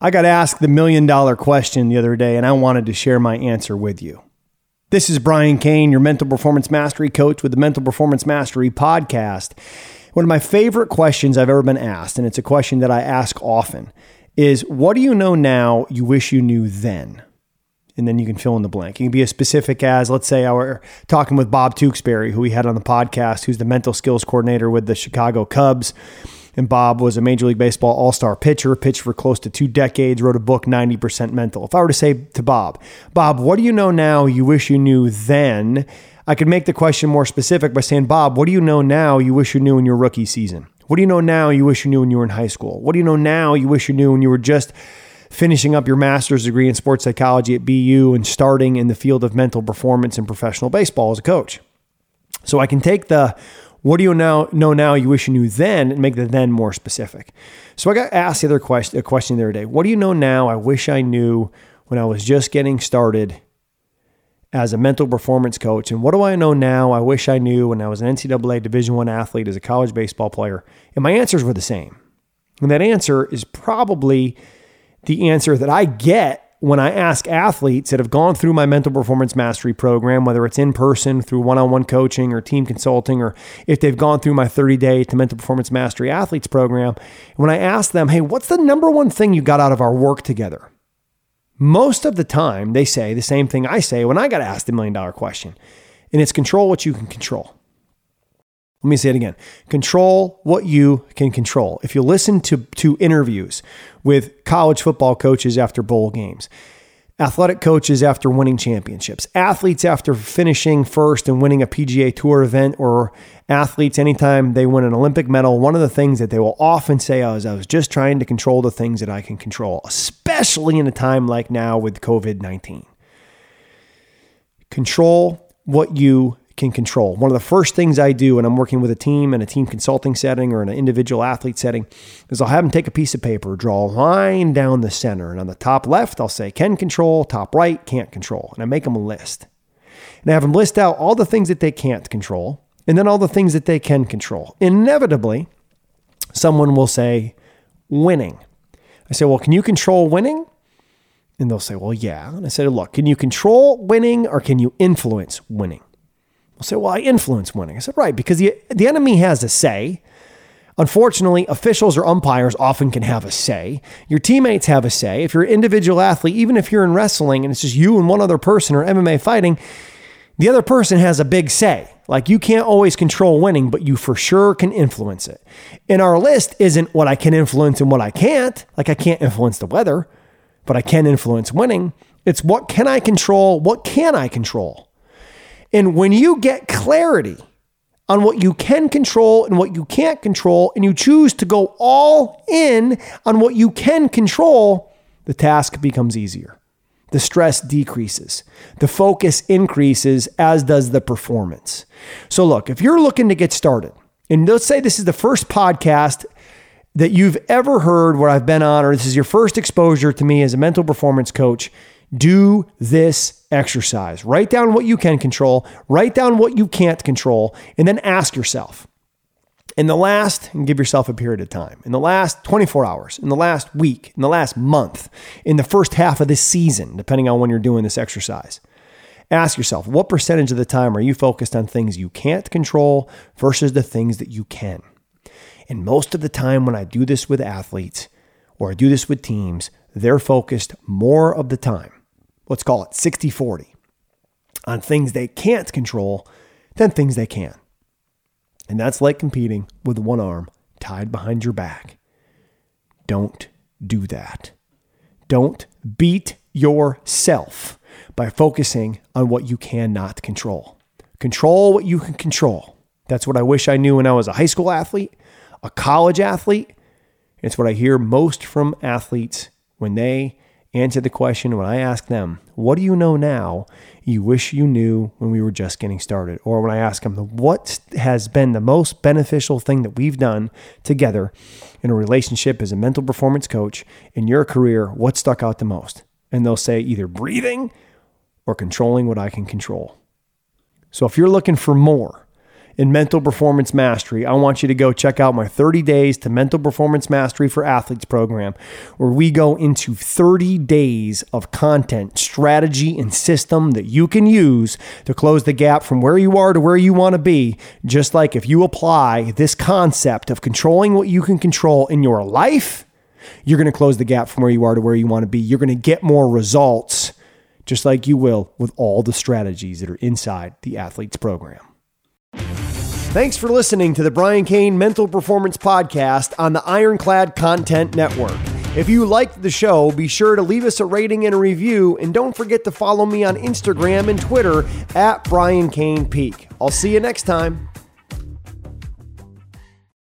I got asked the million dollar question the other day, and I wanted to share my answer with you. This is Brian Cain, your mental performance mastery coach with the Mental Performance Mastery podcast. One of my favorite questions I've ever been asked, and it's a question that I ask often, is what do you know now you wish you knew then? And then you can fill in the blank. You can be as specific as, let's say, I were talking with Bob Tewksbury, who we had on the podcast, who's the mental skills coordinator with the Chicago Cubs. And Bob was a Major League Baseball all star pitcher, pitched for close to two decades, wrote a book, 90% Mental. If I were to say to Bob, Bob, what do you know now you wish you knew then? I could make the question more specific by saying, Bob, what do you know now you wish you knew in your rookie season? What do you know now you wish you knew when you were in high school? What do you know now you wish you knew when you were just finishing up your master's degree in sports psychology at BU and starting in the field of mental performance in professional baseball as a coach? So I can take the what do you now know now you wish you knew then and make the then more specific? So I got asked the other question, a question the other day. What do you know now I wish I knew when I was just getting started as a mental performance coach? And what do I know now I wish I knew when I was an NCAA Division One athlete as a college baseball player? And my answers were the same. And that answer is probably the answer that I get when I ask athletes that have gone through my mental performance mastery program, whether it's in person through one on one coaching or team consulting, or if they've gone through my 30 day to mental performance mastery athletes program, when I ask them, hey, what's the number one thing you got out of our work together? Most of the time, they say the same thing I say when I got asked the million dollar question, and it's control what you can control. Let me say it again. Control what you can control. If you listen to, to interviews with college football coaches after bowl games, athletic coaches after winning championships, athletes after finishing first and winning a PGA Tour event, or athletes anytime they win an Olympic medal, one of the things that they will often say is, I was just trying to control the things that I can control, especially in a time like now with COVID 19. Control what you can control. One of the first things I do when I'm working with a team in a team consulting setting or in an individual athlete setting is I'll have them take a piece of paper, draw a line down the center. And on the top left, I'll say can control, top right, can't control. And I make them a list. And I have them list out all the things that they can't control and then all the things that they can control. Inevitably, someone will say winning. I say, well, can you control winning? And they'll say, well, yeah. And I said, look, can you control winning or can you influence winning? Will say, well, I influence winning. I said, right, because the, the enemy has a say. Unfortunately, officials or umpires often can have a say. Your teammates have a say. If you're an individual athlete, even if you're in wrestling and it's just you and one other person or MMA fighting, the other person has a big say. Like you can't always control winning, but you for sure can influence it. And our list isn't what I can influence and what I can't. Like I can't influence the weather, but I can influence winning. It's what can I control? What can I control? And when you get clarity on what you can control and what you can't control, and you choose to go all in on what you can control, the task becomes easier. The stress decreases, the focus increases, as does the performance. So, look, if you're looking to get started, and let's say this is the first podcast that you've ever heard where I've been on, or this is your first exposure to me as a mental performance coach, do this exercise. Write down what you can control, write down what you can't control, and then ask yourself in the last, and give yourself a period of time, in the last 24 hours, in the last week, in the last month, in the first half of this season, depending on when you're doing this exercise. Ask yourself, what percentage of the time are you focused on things you can't control versus the things that you can? And most of the time, when I do this with athletes or I do this with teams, they're focused more of the time let's call it 60 40 on things they can't control than things they can. And that's like competing with one arm tied behind your back. Don't do that. Don't beat yourself by focusing on what you cannot control. Control what you can control. That's what I wish I knew when I was a high school athlete, a college athlete. It's what I hear most from athletes when they answer the question when I ask them, What do you know now you wish you knew when we were just getting started? Or when I ask them, What has been the most beneficial thing that we've done together in a relationship as a mental performance coach in your career? What stuck out the most? And they'll say either breathing or controlling what I can control. So if you're looking for more, in mental performance mastery, I want you to go check out my 30 days to mental performance mastery for athletes program, where we go into 30 days of content, strategy, and system that you can use to close the gap from where you are to where you want to be. Just like if you apply this concept of controlling what you can control in your life, you're going to close the gap from where you are to where you want to be. You're going to get more results, just like you will with all the strategies that are inside the athletes program. Thanks for listening to the Brian Cain Mental Performance Podcast on the Ironclad Content Network. If you liked the show, be sure to leave us a rating and a review, and don't forget to follow me on Instagram and Twitter at Brian Cain Peak. I'll see you next time.